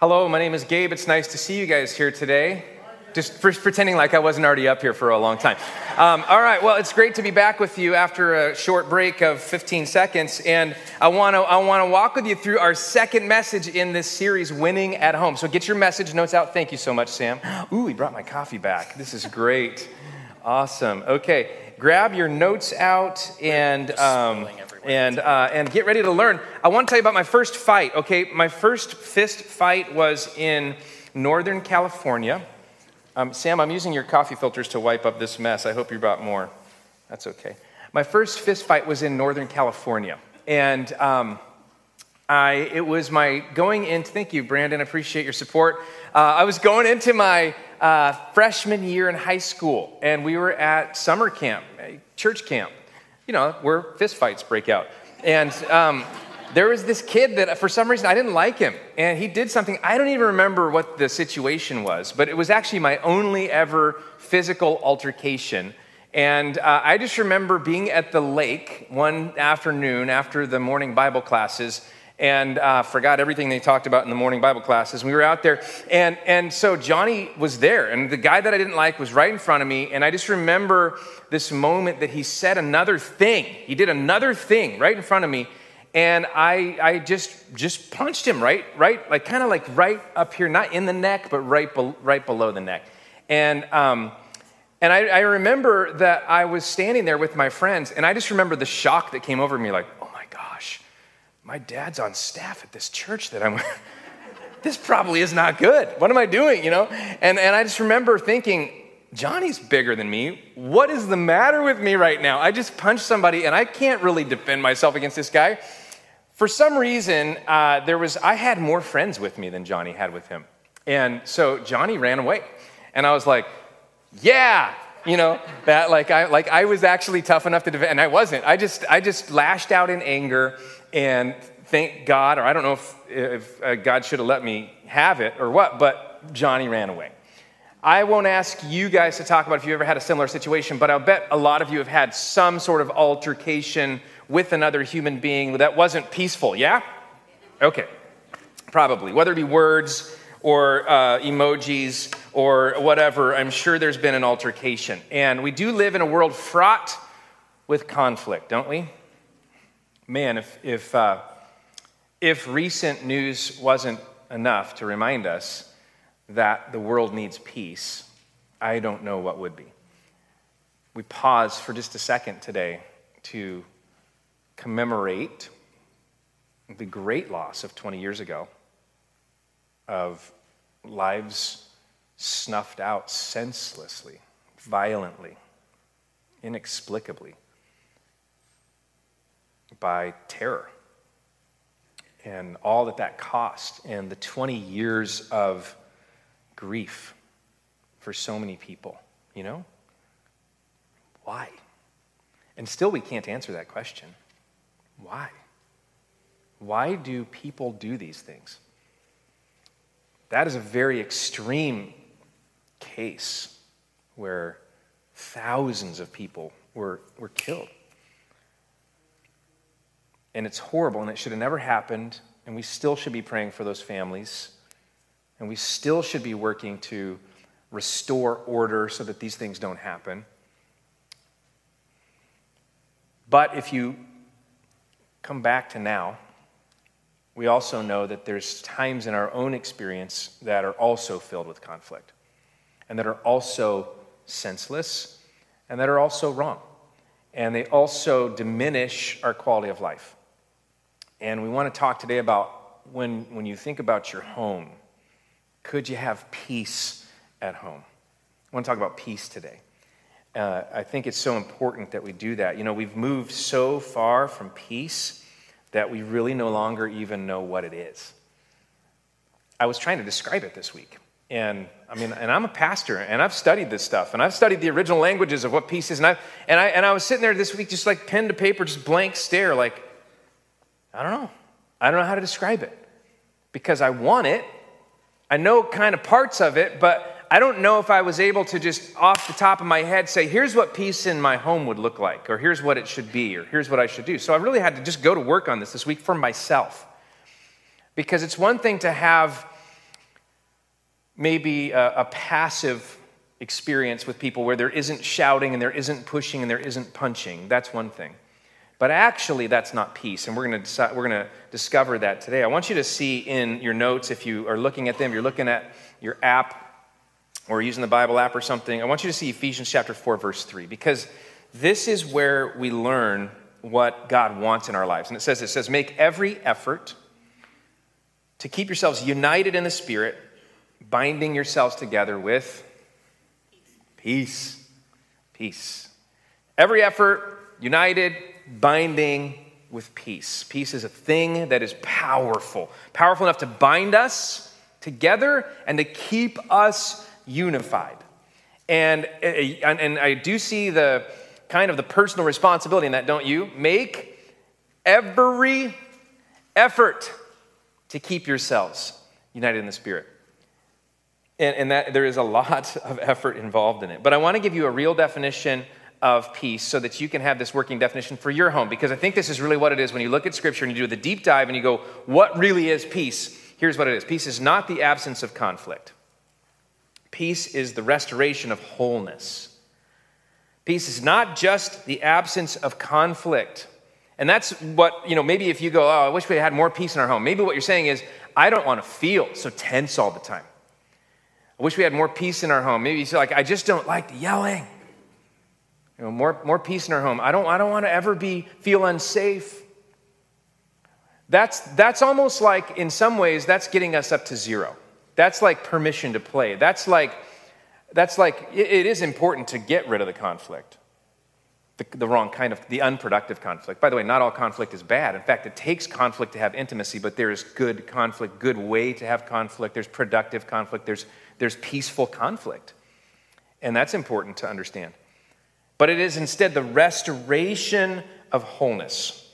Hello, my name is Gabe. It's nice to see you guys here today. Just pretending like I wasn't already up here for a long time. Um, all right, well, it's great to be back with you after a short break of 15 seconds. And I want to I wanna walk with you through our second message in this series, Winning at Home. So get your message notes out. Thank you so much, Sam. Ooh, he brought my coffee back. This is great. Awesome. Okay, grab your notes out and. Um, and, uh, and get ready to learn. I want to tell you about my first fight, okay? My first fist fight was in Northern California. Um, Sam, I'm using your coffee filters to wipe up this mess. I hope you brought more. That's okay. My first fist fight was in Northern California. And um, I, it was my going into, thank you, Brandon, I appreciate your support. Uh, I was going into my uh, freshman year in high school, and we were at summer camp, church camp you know, where fistfights break out. And um, there was this kid that for some reason I didn't like him. And he did something, I don't even remember what the situation was, but it was actually my only ever physical altercation. And uh, I just remember being at the lake one afternoon after the morning Bible classes and uh, forgot everything they talked about in the morning Bible classes. We were out there, and, and so Johnny was there, and the guy that I didn't like was right in front of me, and I just remember this moment that he said another thing. He did another thing right in front of me, and I, I just just punched him right, right, like kind of like right up here, not in the neck, but right, be, right below the neck, and. Um, and I, I remember that I was standing there with my friends, and I just remember the shock that came over me like, my dad's on staff at this church that I'm this probably is not good. What am I doing, you know? And, and I just remember thinking, Johnny's bigger than me. What is the matter with me right now? I just punched somebody and I can't really defend myself against this guy. For some reason, uh, there was, I had more friends with me than Johnny had with him. And so Johnny ran away. And I was like, yeah, you know, that like I, like I was actually tough enough to defend, and I wasn't. I just, I just lashed out in anger and thank God, or I don't know if, if uh, God should have let me have it or what, but Johnny ran away. I won't ask you guys to talk about if you ever had a similar situation, but I'll bet a lot of you have had some sort of altercation with another human being that wasn't peaceful, yeah? Okay, probably. Whether it be words or uh, emojis or whatever, I'm sure there's been an altercation. And we do live in a world fraught with conflict, don't we? Man, if, if, uh, if recent news wasn't enough to remind us that the world needs peace, I don't know what would be. We pause for just a second today to commemorate the great loss of 20 years ago of lives snuffed out senselessly, violently, inexplicably by terror and all that that cost and the 20 years of grief for so many people, you know? Why? And still, we can't answer that question. Why? Why do people do these things? That is a very extreme case where thousands of people were, were killed. And it's horrible, and it should have never happened. And we still should be praying for those families. And we still should be working to restore order so that these things don't happen. But if you come back to now, we also know that there's times in our own experience that are also filled with conflict and that are also senseless and that are also wrong. And they also diminish our quality of life. And we want to talk today about when, when you think about your home, could you have peace at home? I want to talk about peace today. Uh, I think it's so important that we do that. You know, we've moved so far from peace that we really no longer even know what it is. I was trying to describe it this week. And I mean, and I'm a pastor, and I've studied this stuff, and I've studied the original languages of what peace is. And I, and I, and I was sitting there this week, just like pen to paper, just blank stare, like, I don't know. I don't know how to describe it because I want it. I know kind of parts of it, but I don't know if I was able to just off the top of my head say, here's what peace in my home would look like, or here's what it should be, or here's what I should do. So I really had to just go to work on this this week for myself. Because it's one thing to have maybe a, a passive experience with people where there isn't shouting and there isn't pushing and there isn't punching. That's one thing. But actually, that's not peace, and we're going to to discover that today. I want you to see in your notes if you are looking at them, you're looking at your app or using the Bible app or something. I want you to see Ephesians chapter four, verse three, because this is where we learn what God wants in our lives. And it says, it says, make every effort to keep yourselves united in the Spirit, binding yourselves together with peace. Peace. Every effort, united, binding with peace. Peace is a thing that is powerful, powerful enough to bind us together and to keep us unified. And, and I do see the kind of the personal responsibility in that, don't you? Make every effort to keep yourselves united in the Spirit. And, and that there is a lot of effort involved in it. But I want to give you a real definition of peace so that you can have this working definition for your home because I think this is really what it is when you look at scripture and you do the deep dive and you go, what really is peace? Here's what it is peace is not the absence of conflict, peace is the restoration of wholeness. Peace is not just the absence of conflict. And that's what, you know, maybe if you go, oh, I wish we had more peace in our home. Maybe what you're saying is, I don't want to feel so tense all the time. I wish we had more peace in our home. Maybe you say, like, I just don't like the yelling. You know, more, more peace in our home. I don't, I don't want to ever be feel unsafe. That's, that's almost like, in some ways, that's getting us up to zero. That's like permission to play. That's like that's like, it is important to get rid of the conflict, the, the, wrong kind of, the unproductive conflict. By the way, not all conflict is bad. In fact, it takes conflict to have intimacy, but there is good conflict, good way to have conflict. There's productive conflict, there's, there's peaceful conflict. And that's important to understand. But it is instead the restoration of wholeness.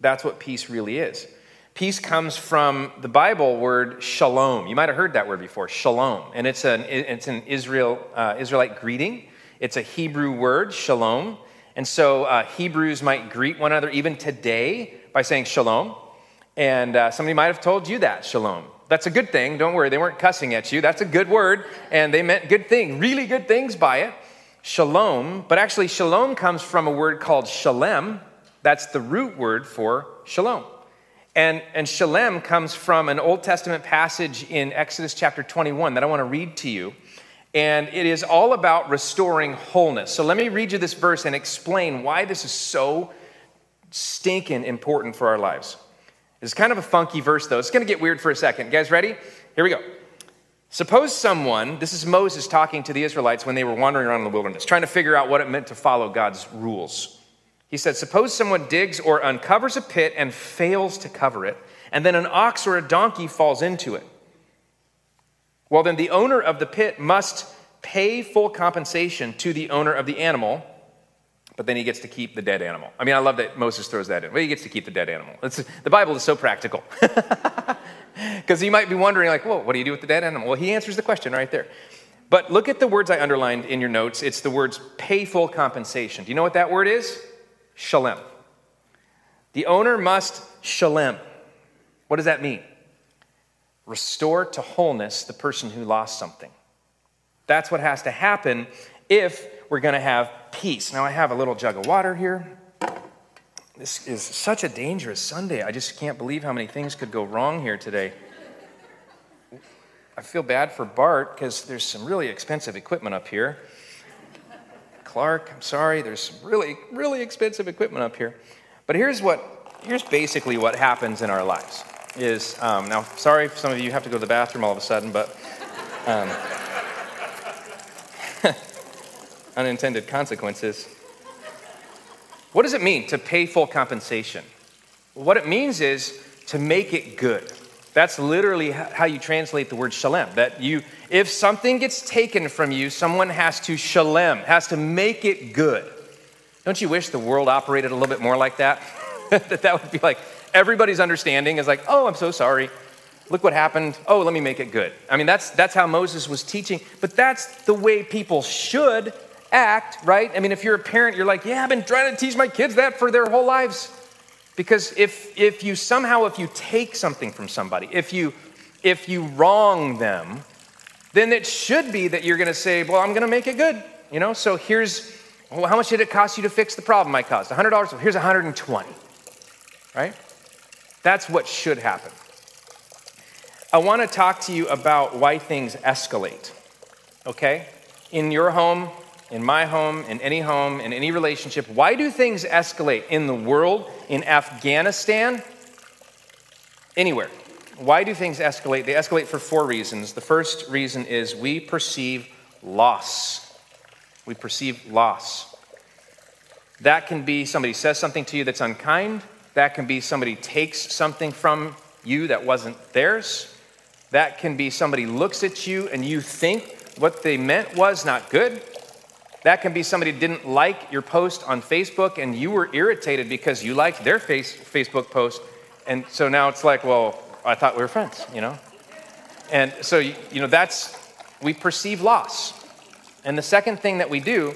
That's what peace really is. Peace comes from the Bible word shalom. You might have heard that word before, shalom. And it's an, it's an Israel, uh, Israelite greeting. It's a Hebrew word, shalom. And so uh, Hebrews might greet one another even today by saying shalom. And uh, somebody might have told you that, shalom. That's a good thing. Don't worry, they weren't cussing at you. That's a good word. And they meant good thing, really good things by it. Shalom. But actually, shalom comes from a word called shalem. That's the root word for shalom. And, and shalem comes from an Old Testament passage in Exodus chapter 21 that I want to read to you. And it is all about restoring wholeness. So let me read you this verse and explain why this is so stinking important for our lives. It's kind of a funky verse, though. It's going to get weird for a second. You guys ready? Here we go. Suppose someone, this is Moses talking to the Israelites when they were wandering around in the wilderness, trying to figure out what it meant to follow God's rules. He said, Suppose someone digs or uncovers a pit and fails to cover it, and then an ox or a donkey falls into it. Well, then the owner of the pit must pay full compensation to the owner of the animal, but then he gets to keep the dead animal. I mean, I love that Moses throws that in. Well, he gets to keep the dead animal. It's, the Bible is so practical. Because you might be wondering, like, well, what do you do with the dead animal? Well, he answers the question right there. But look at the words I underlined in your notes. It's the words pay full compensation. Do you know what that word is? shalem. The owner must shalem. What does that mean? Restore to wholeness the person who lost something. That's what has to happen if we're going to have peace. Now, I have a little jug of water here. This is such a dangerous Sunday. I just can't believe how many things could go wrong here today. I feel bad for Bart because there's some really expensive equipment up here. Clark, I'm sorry, there's some really, really expensive equipment up here. But here's what, here's basically what happens in our lives. Is um, now, sorry, if some of you have to go to the bathroom all of a sudden, but um, unintended consequences. What does it mean to pay full compensation? What it means is to make it good. That's literally how you translate the word shalem. That you, if something gets taken from you, someone has to shalem, has to make it good. Don't you wish the world operated a little bit more like that? that that would be like everybody's understanding is like, oh, I'm so sorry. Look what happened. Oh, let me make it good. I mean, that's that's how Moses was teaching, but that's the way people should act, right? I mean, if you're a parent, you're like, yeah, I've been trying to teach my kids that for their whole lives. Because if, if you somehow, if you take something from somebody, if you, if you wrong them, then it should be that you're going to say, Well, I'm going to make it good. You know, so here's well, how much did it cost you to fix the problem I caused? $100? Well, here's 120. Right? That's what should happen. I want to talk to you about why things escalate. Okay? In your home, in my home, in any home, in any relationship, why do things escalate in the world, in Afghanistan, anywhere? Why do things escalate? They escalate for four reasons. The first reason is we perceive loss. We perceive loss. That can be somebody says something to you that's unkind. That can be somebody takes something from you that wasn't theirs. That can be somebody looks at you and you think what they meant was not good. That can be somebody didn't like your post on Facebook and you were irritated because you liked their face, Facebook post. And so now it's like, well, I thought we were friends, you know? And so, you know, that's, we perceive loss. And the second thing that we do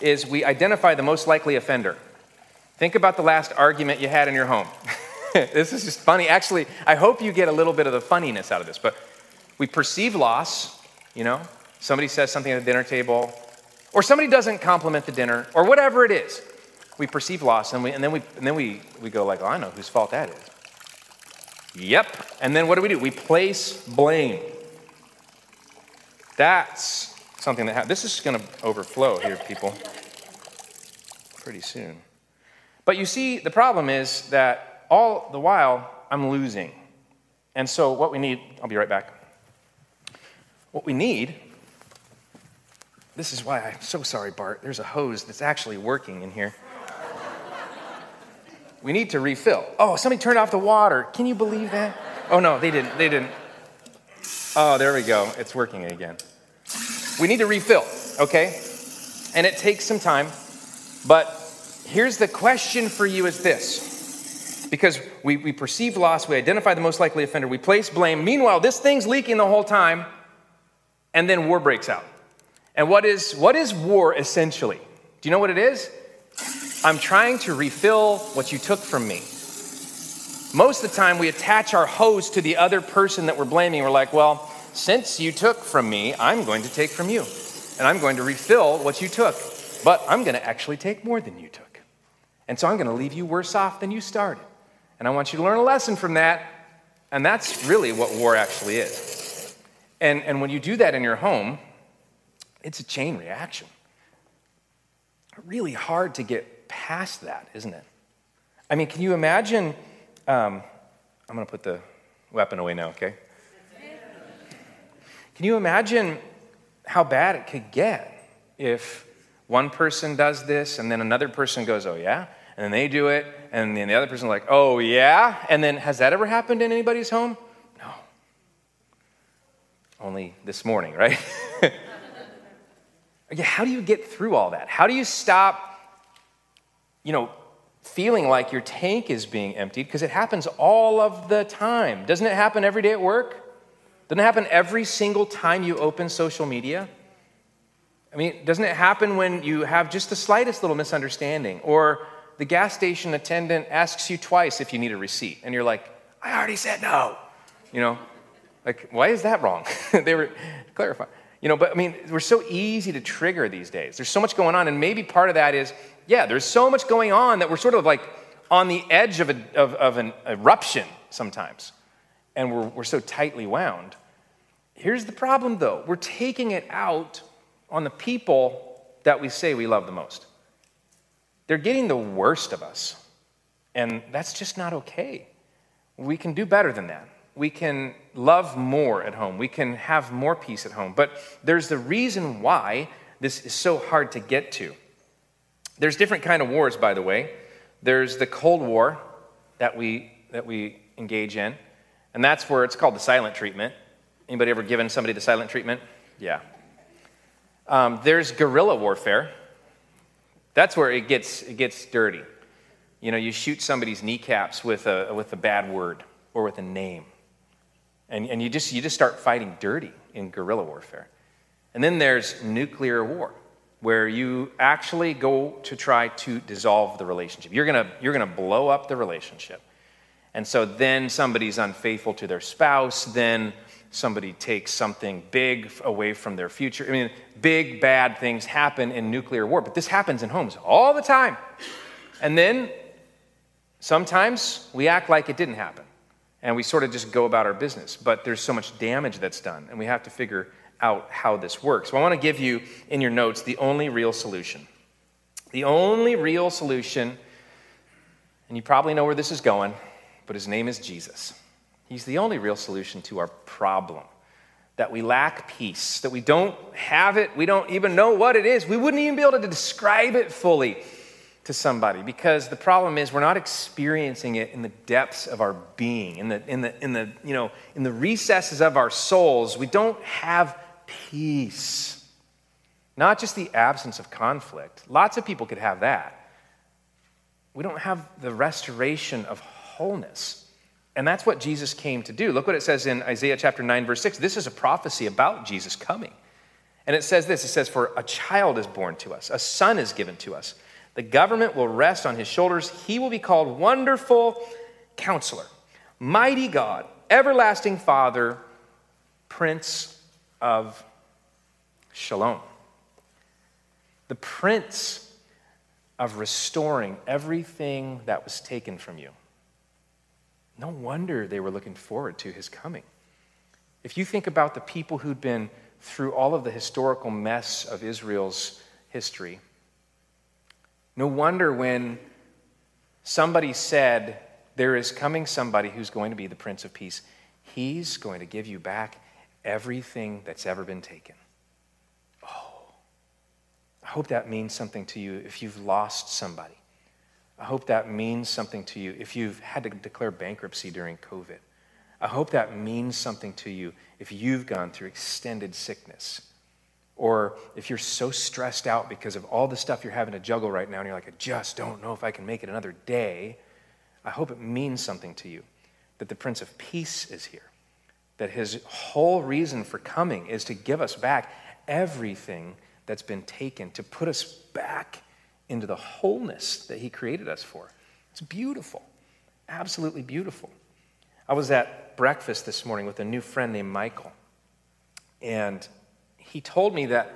is we identify the most likely offender. Think about the last argument you had in your home. this is just funny. Actually, I hope you get a little bit of the funniness out of this, but we perceive loss, you know? Somebody says something at the dinner table, or somebody doesn't compliment the dinner, or whatever it is. We perceive loss, and, we, and then, we, and then we, we go like, oh, I know whose fault that is. Yep. And then what do we do? We place blame. That's something that happens. This is going to overflow here, people, pretty soon. But you see, the problem is that all the while, I'm losing. And so, what we need, I'll be right back. What we need, this is why I'm so sorry, Bart. There's a hose that's actually working in here. We need to refill. Oh, somebody turned off the water. Can you believe that? Oh, no, they didn't. They didn't. Oh, there we go. It's working again. We need to refill, okay? And it takes some time. But here's the question for you is this. Because we, we perceive loss, we identify the most likely offender, we place blame. Meanwhile, this thing's leaking the whole time, and then war breaks out. And what is, what is war essentially? Do you know what it is? I'm trying to refill what you took from me. Most of the time, we attach our hose to the other person that we're blaming. We're like, well, since you took from me, I'm going to take from you. And I'm going to refill what you took. But I'm going to actually take more than you took. And so I'm going to leave you worse off than you started. And I want you to learn a lesson from that. And that's really what war actually is. And, and when you do that in your home, it's a chain reaction. Really hard to get past that, isn't it? I mean, can you imagine? Um, I'm going to put the weapon away now, okay? Can you imagine how bad it could get if one person does this and then another person goes, oh, yeah? And then they do it, and then the other person, like, oh, yeah? And then has that ever happened in anybody's home? No. Only this morning, right? how do you get through all that? How do you stop you know, feeling like your tank is being emptied because it happens all of the time. Doesn't it happen every day at work? Doesn't it happen every single time you open social media? I mean, doesn't it happen when you have just the slightest little misunderstanding or the gas station attendant asks you twice if you need a receipt and you're like, I already said no. You know, like, why is that wrong? they were clarifying. You know, but I mean, we're so easy to trigger these days. There's so much going on, and maybe part of that is yeah, there's so much going on that we're sort of like on the edge of, a, of, of an eruption sometimes, and we're, we're so tightly wound. Here's the problem, though we're taking it out on the people that we say we love the most. They're getting the worst of us, and that's just not okay. We can do better than that. We can love more at home. We can have more peace at home. But there's the reason why this is so hard to get to. There's different kind of wars, by the way. There's the Cold War that we, that we engage in, and that's where it's called the silent treatment. Anybody ever given somebody the silent treatment? Yeah. Um, there's guerrilla warfare. That's where it gets, it gets dirty. You know, you shoot somebody's kneecaps with a, with a bad word or with a name. And, and you, just, you just start fighting dirty in guerrilla warfare. And then there's nuclear war where you actually go to try to dissolve the relationship. You're going you're going to blow up the relationship. And so then somebody's unfaithful to their spouse, then somebody takes something big away from their future. I mean, big, bad things happen in nuclear war, but this happens in homes all the time. And then sometimes we act like it didn't happen and we sort of just go about our business. But there's so much damage that's done, and we have to figure out how this works. So I want to give you in your notes the only real solution. The only real solution, and you probably know where this is going, but his name is Jesus. He's the only real solution to our problem. That we lack peace, that we don't have it, we don't even know what it is. We wouldn't even be able to describe it fully to somebody because the problem is we're not experiencing it in the depths of our being, in the, in the, in the, you know, in the recesses of our souls. We don't have peace. Not just the absence of conflict. Lots of people could have that. We don't have the restoration of wholeness. And that's what Jesus came to do. Look what it says in Isaiah chapter 9, verse 6. This is a prophecy about Jesus coming. And it says this it says, For a child is born to us, a son is given to us. The government will rest on his shoulders. He will be called Wonderful Counselor, Mighty God, Everlasting Father, Prince of Shalom. The Prince of restoring everything that was taken from you. No wonder they were looking forward to his coming. If you think about the people who'd been through all of the historical mess of Israel's history, no wonder when somebody said, There is coming somebody who's going to be the Prince of Peace, he's going to give you back everything that's ever been taken. Oh, I hope that means something to you if you've lost somebody. I hope that means something to you if you've had to declare bankruptcy during COVID. I hope that means something to you if you've gone through extended sickness. Or if you're so stressed out because of all the stuff you're having to juggle right now and you're like, I just don't know if I can make it another day, I hope it means something to you that the Prince of Peace is here. That his whole reason for coming is to give us back everything that's been taken, to put us back into the wholeness that he created us for. It's beautiful, absolutely beautiful. I was at breakfast this morning with a new friend named Michael. And he told me that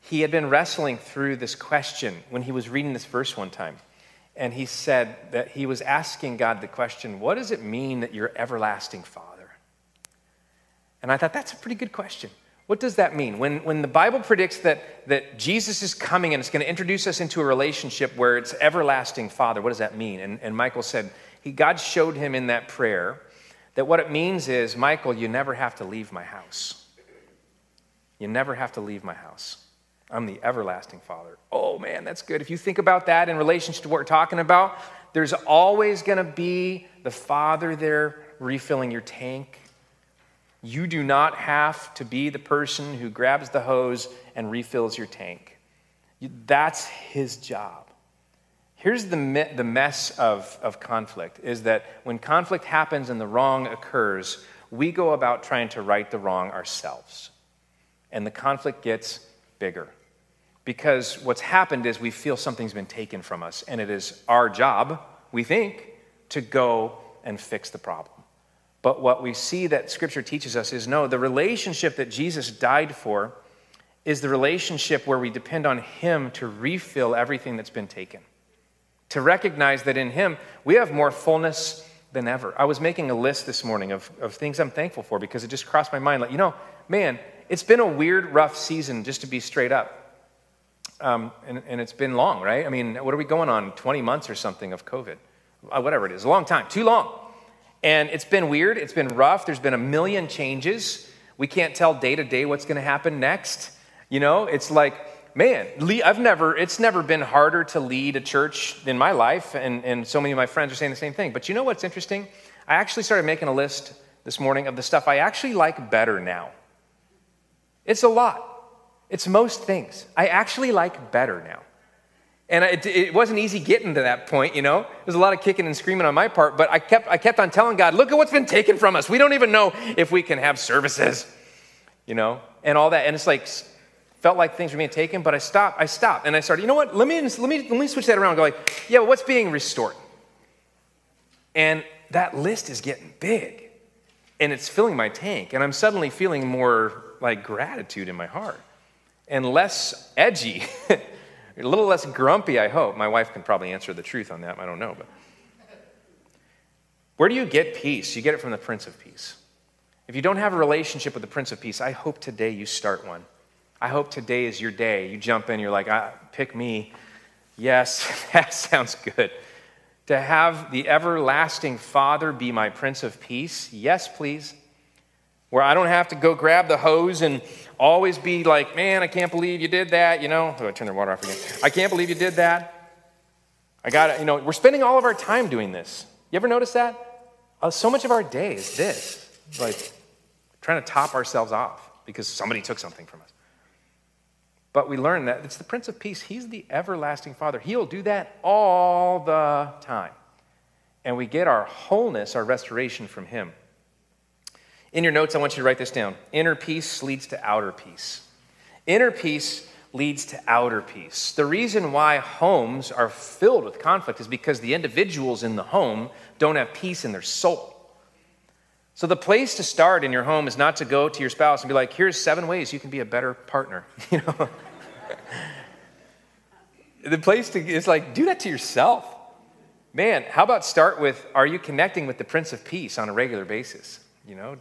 he had been wrestling through this question when he was reading this verse one time. And he said that he was asking God the question, What does it mean that you're everlasting Father? And I thought, that's a pretty good question. What does that mean? When, when the Bible predicts that, that Jesus is coming and it's going to introduce us into a relationship where it's everlasting Father, what does that mean? And, and Michael said, he, God showed him in that prayer that what it means is, Michael, you never have to leave my house. You never have to leave my house. I'm the everlasting Father. Oh man, that's good. If you think about that in relation to what we're talking about, there's always going to be the Father there refilling your tank. You do not have to be the person who grabs the hose and refills your tank. That's his job. Here's the, the mess of, of conflict is that when conflict happens and the wrong occurs, we go about trying to right the wrong ourselves and the conflict gets bigger. Because what's happened is we feel something's been taken from us, and it is our job, we think, to go and fix the problem. But what we see that Scripture teaches us is no, the relationship that Jesus died for is the relationship where we depend on Him to refill everything that's been taken. To recognize that in Him we have more fullness than ever. I was making a list this morning of, of things I'm thankful for because it just crossed my mind like, you know, man, it's been a weird, rough season, just to be straight up. Um, and, and, it's been long, right? I mean, what are we going on? 20 months or something of COVID? Uh, whatever it is, a long time, too long. And it's been weird, it's been rough, there's been a million changes. We can't tell day to day what's going to happen next. You know, it's like, man, I've never, it's never been harder to lead a church in my life, and, and so many of my friends are saying the same thing. But you know what's interesting? I actually started making a list this morning of the stuff I actually like better now. It's a lot. It's most things. I actually like better now. And it, it, wasn't easy getting to that point, you know. There's a lot of kicking and screaming on my part, but I kept, I kept on telling God, look at what's been taken from us. We don't even know if we can have services, you know, and all that. And it's like, felt like things were being taken, but I stopped. I stopped and I started, you know what? Let me, let me, let me switch that around. Go like, yeah, what's being restored? And that list is getting big. and it's filling my tank. And I'm suddenly feeling more like gratitude in my heart and less edgy, a little less grumpy, I hope. My wife can probably answer the truth on that. I don't know. But where do you get peace? You get it from the Prince of Peace. If you don't have a relationship with the Prince of Peace, I hope today you start one. I hope today is your day. You jump in, you're like, ah, pick me. Yes, that sounds good. To have the everlasting Father be my Prince of Peace, yes, please. Where I don't have to go grab the hose and always be like, man, I can't believe you did that, you know. Oh, I turn the water off again. I can't believe you did that. I got it. You know, we're spending all of our time doing this. You ever notice that? Uh, so much of our day is this, like trying to top ourselves off because somebody took something from us. But we learn that it's the Prince of Peace. He's the everlasting Father. He'll do that all the time. And we get our wholeness, our restoration from Him. In your notes, I want you to write this down. Inner peace leads to outer peace. Inner peace leads to outer peace. The reason why homes are filled with conflict is because the individuals in the home don't have peace in their soul. So, the place to start in your home is not to go to your spouse and be like, here's seven ways you can be a better partner. You know? the place to is like, do that to yourself. Man, how about start with, are you connecting with the Prince of Peace on a regular basis? You know,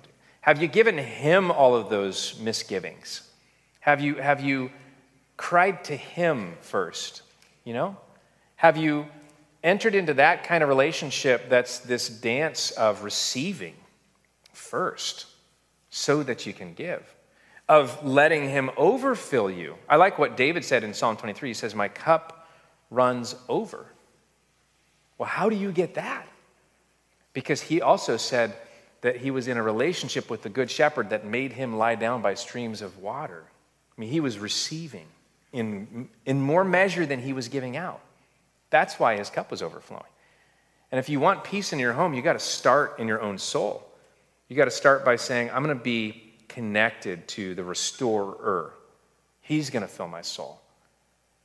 have you given him all of those misgivings? Have you, have you cried to him first? You know? Have you entered into that kind of relationship that's this dance of receiving? first so that you can give, of letting Him overfill you. I like what David said in Psalm 23. He says, My cup runs over. Well, how do you get that? Because he also said that he was in a relationship with the Good Shepherd that made him lie down by streams of water. I mean, he was receiving in, in more measure than he was giving out. That's why his cup was overflowing. And if you want peace in your home, you got to start in your own soul. You got to start by saying, I'm going to be connected to the restorer. He's going to fill my soul.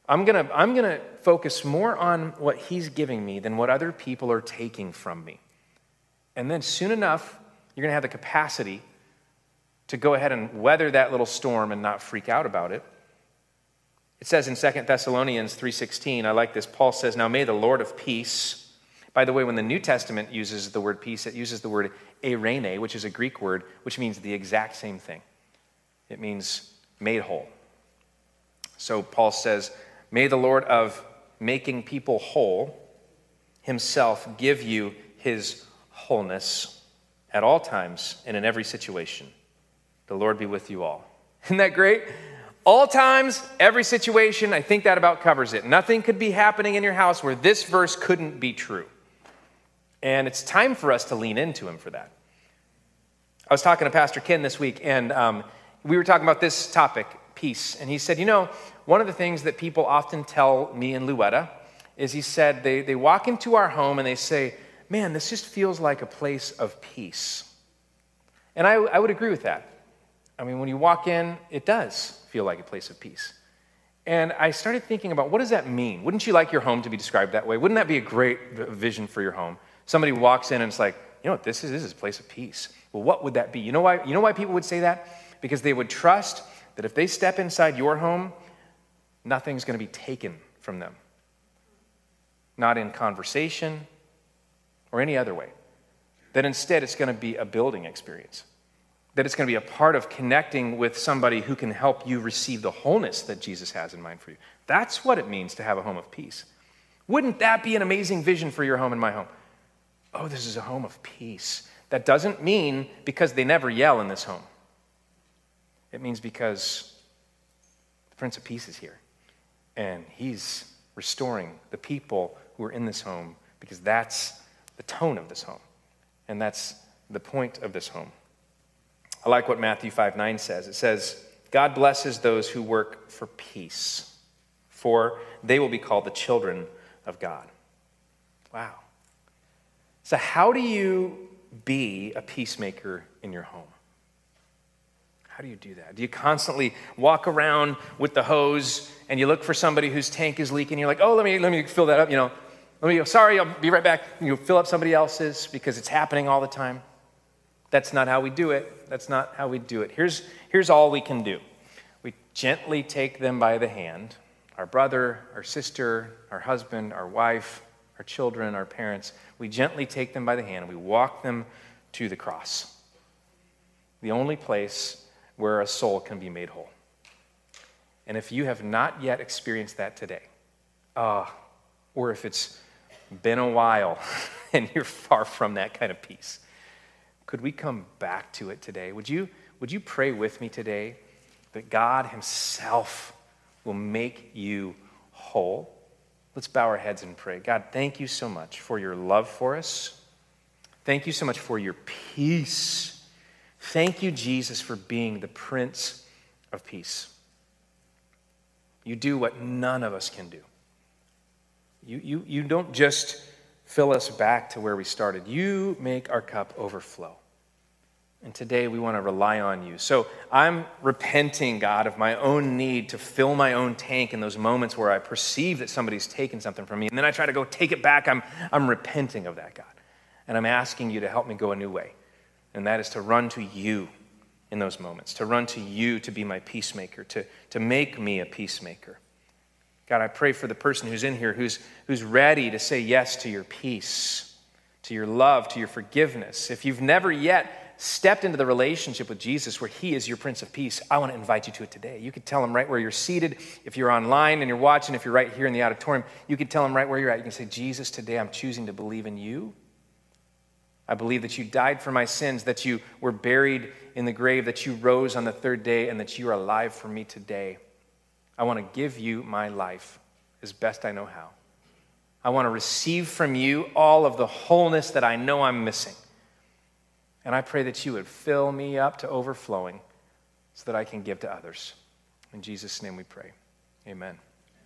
I'm going to, I'm going to focus more on what he's giving me than what other people are taking from me. And then soon enough, you're going to have the capacity to go ahead and weather that little storm and not freak out about it. It says in 2 Thessalonians 3:16, I like this. Paul says, "Now may the Lord of peace by the way, when the New Testament uses the word peace, it uses the word eirene, which is a Greek word, which means the exact same thing. It means made whole. So Paul says, May the Lord of making people whole himself give you his wholeness at all times and in every situation. The Lord be with you all. Isn't that great? All times, every situation, I think that about covers it. Nothing could be happening in your house where this verse couldn't be true. And it's time for us to lean into him for that. I was talking to Pastor Ken this week, and um, we were talking about this topic, peace. And he said, You know, one of the things that people often tell me and Luetta is he said, they, they walk into our home and they say, Man, this just feels like a place of peace. And I, I would agree with that. I mean, when you walk in, it does feel like a place of peace. And I started thinking about what does that mean? Wouldn't you like your home to be described that way? Wouldn't that be a great vision for your home? Somebody walks in and it's like, you know what this is? This is a place of peace. Well, what would that be? You know why, you know why people would say that? Because they would trust that if they step inside your home, nothing's going to be taken from them. Not in conversation or any other way. That instead it's going to be a building experience. That it's going to be a part of connecting with somebody who can help you receive the wholeness that Jesus has in mind for you. That's what it means to have a home of peace. Wouldn't that be an amazing vision for your home and my home? oh, this is a home of peace. That doesn't mean because they never yell in this home. It means because the Prince of Peace is here. And he's restoring the people who are in this home because that's the tone of this home. And that's the point of this home. I like what Matthew 5 9 says. It says, God blesses those who work for peace, for they will be called the children of God. Wow. So, how do you be a peacemaker in your home? How do you do that? Do you constantly walk around with the hose and you look for somebody whose tank is leaking? You're like, oh, let me, let me fill that up. You know, let me go, sorry, I'll be right back. You fill up somebody else's because it's happening all the time. That's not how we do it. That's not how we do it. Here's, here's all we can do we gently take them by the hand our brother, our sister, our husband, our wife, our children, our parents. We gently take them by the hand and we walk them to the cross. The only place where a soul can be made whole. And if you have not yet experienced that today, uh, or if it's been a while and you're far from that kind of peace, could we come back to it today? Would you, would you pray with me today that God Himself will make you whole? Let's bow our heads and pray. God, thank you so much for your love for us. Thank you so much for your peace. Thank you, Jesus, for being the Prince of Peace. You do what none of us can do. You, you, you don't just fill us back to where we started, you make our cup overflow. And today we want to rely on you. So I'm repenting, God, of my own need to fill my own tank in those moments where I perceive that somebody's taken something from me. And then I try to go take it back. I'm, I'm repenting of that, God. And I'm asking you to help me go a new way. And that is to run to you in those moments, to run to you to be my peacemaker, to, to make me a peacemaker. God, I pray for the person who's in here who's, who's ready to say yes to your peace, to your love, to your forgiveness. If you've never yet stepped into the relationship with Jesus where He is your Prince of Peace, I want to invite you to it today. You could tell Him right where you're seated. If you're online and you're watching, if you're right here in the auditorium, you could tell Him right where you're at. You can say, Jesus, today I'm choosing to believe in you. I believe that you died for my sins, that you were buried in the grave, that you rose on the third day, and that you are alive for me today. I want to give you my life as best I know how. I want to receive from you all of the wholeness that I know I'm missing. And I pray that you would fill me up to overflowing so that I can give to others. In Jesus' name we pray. Amen.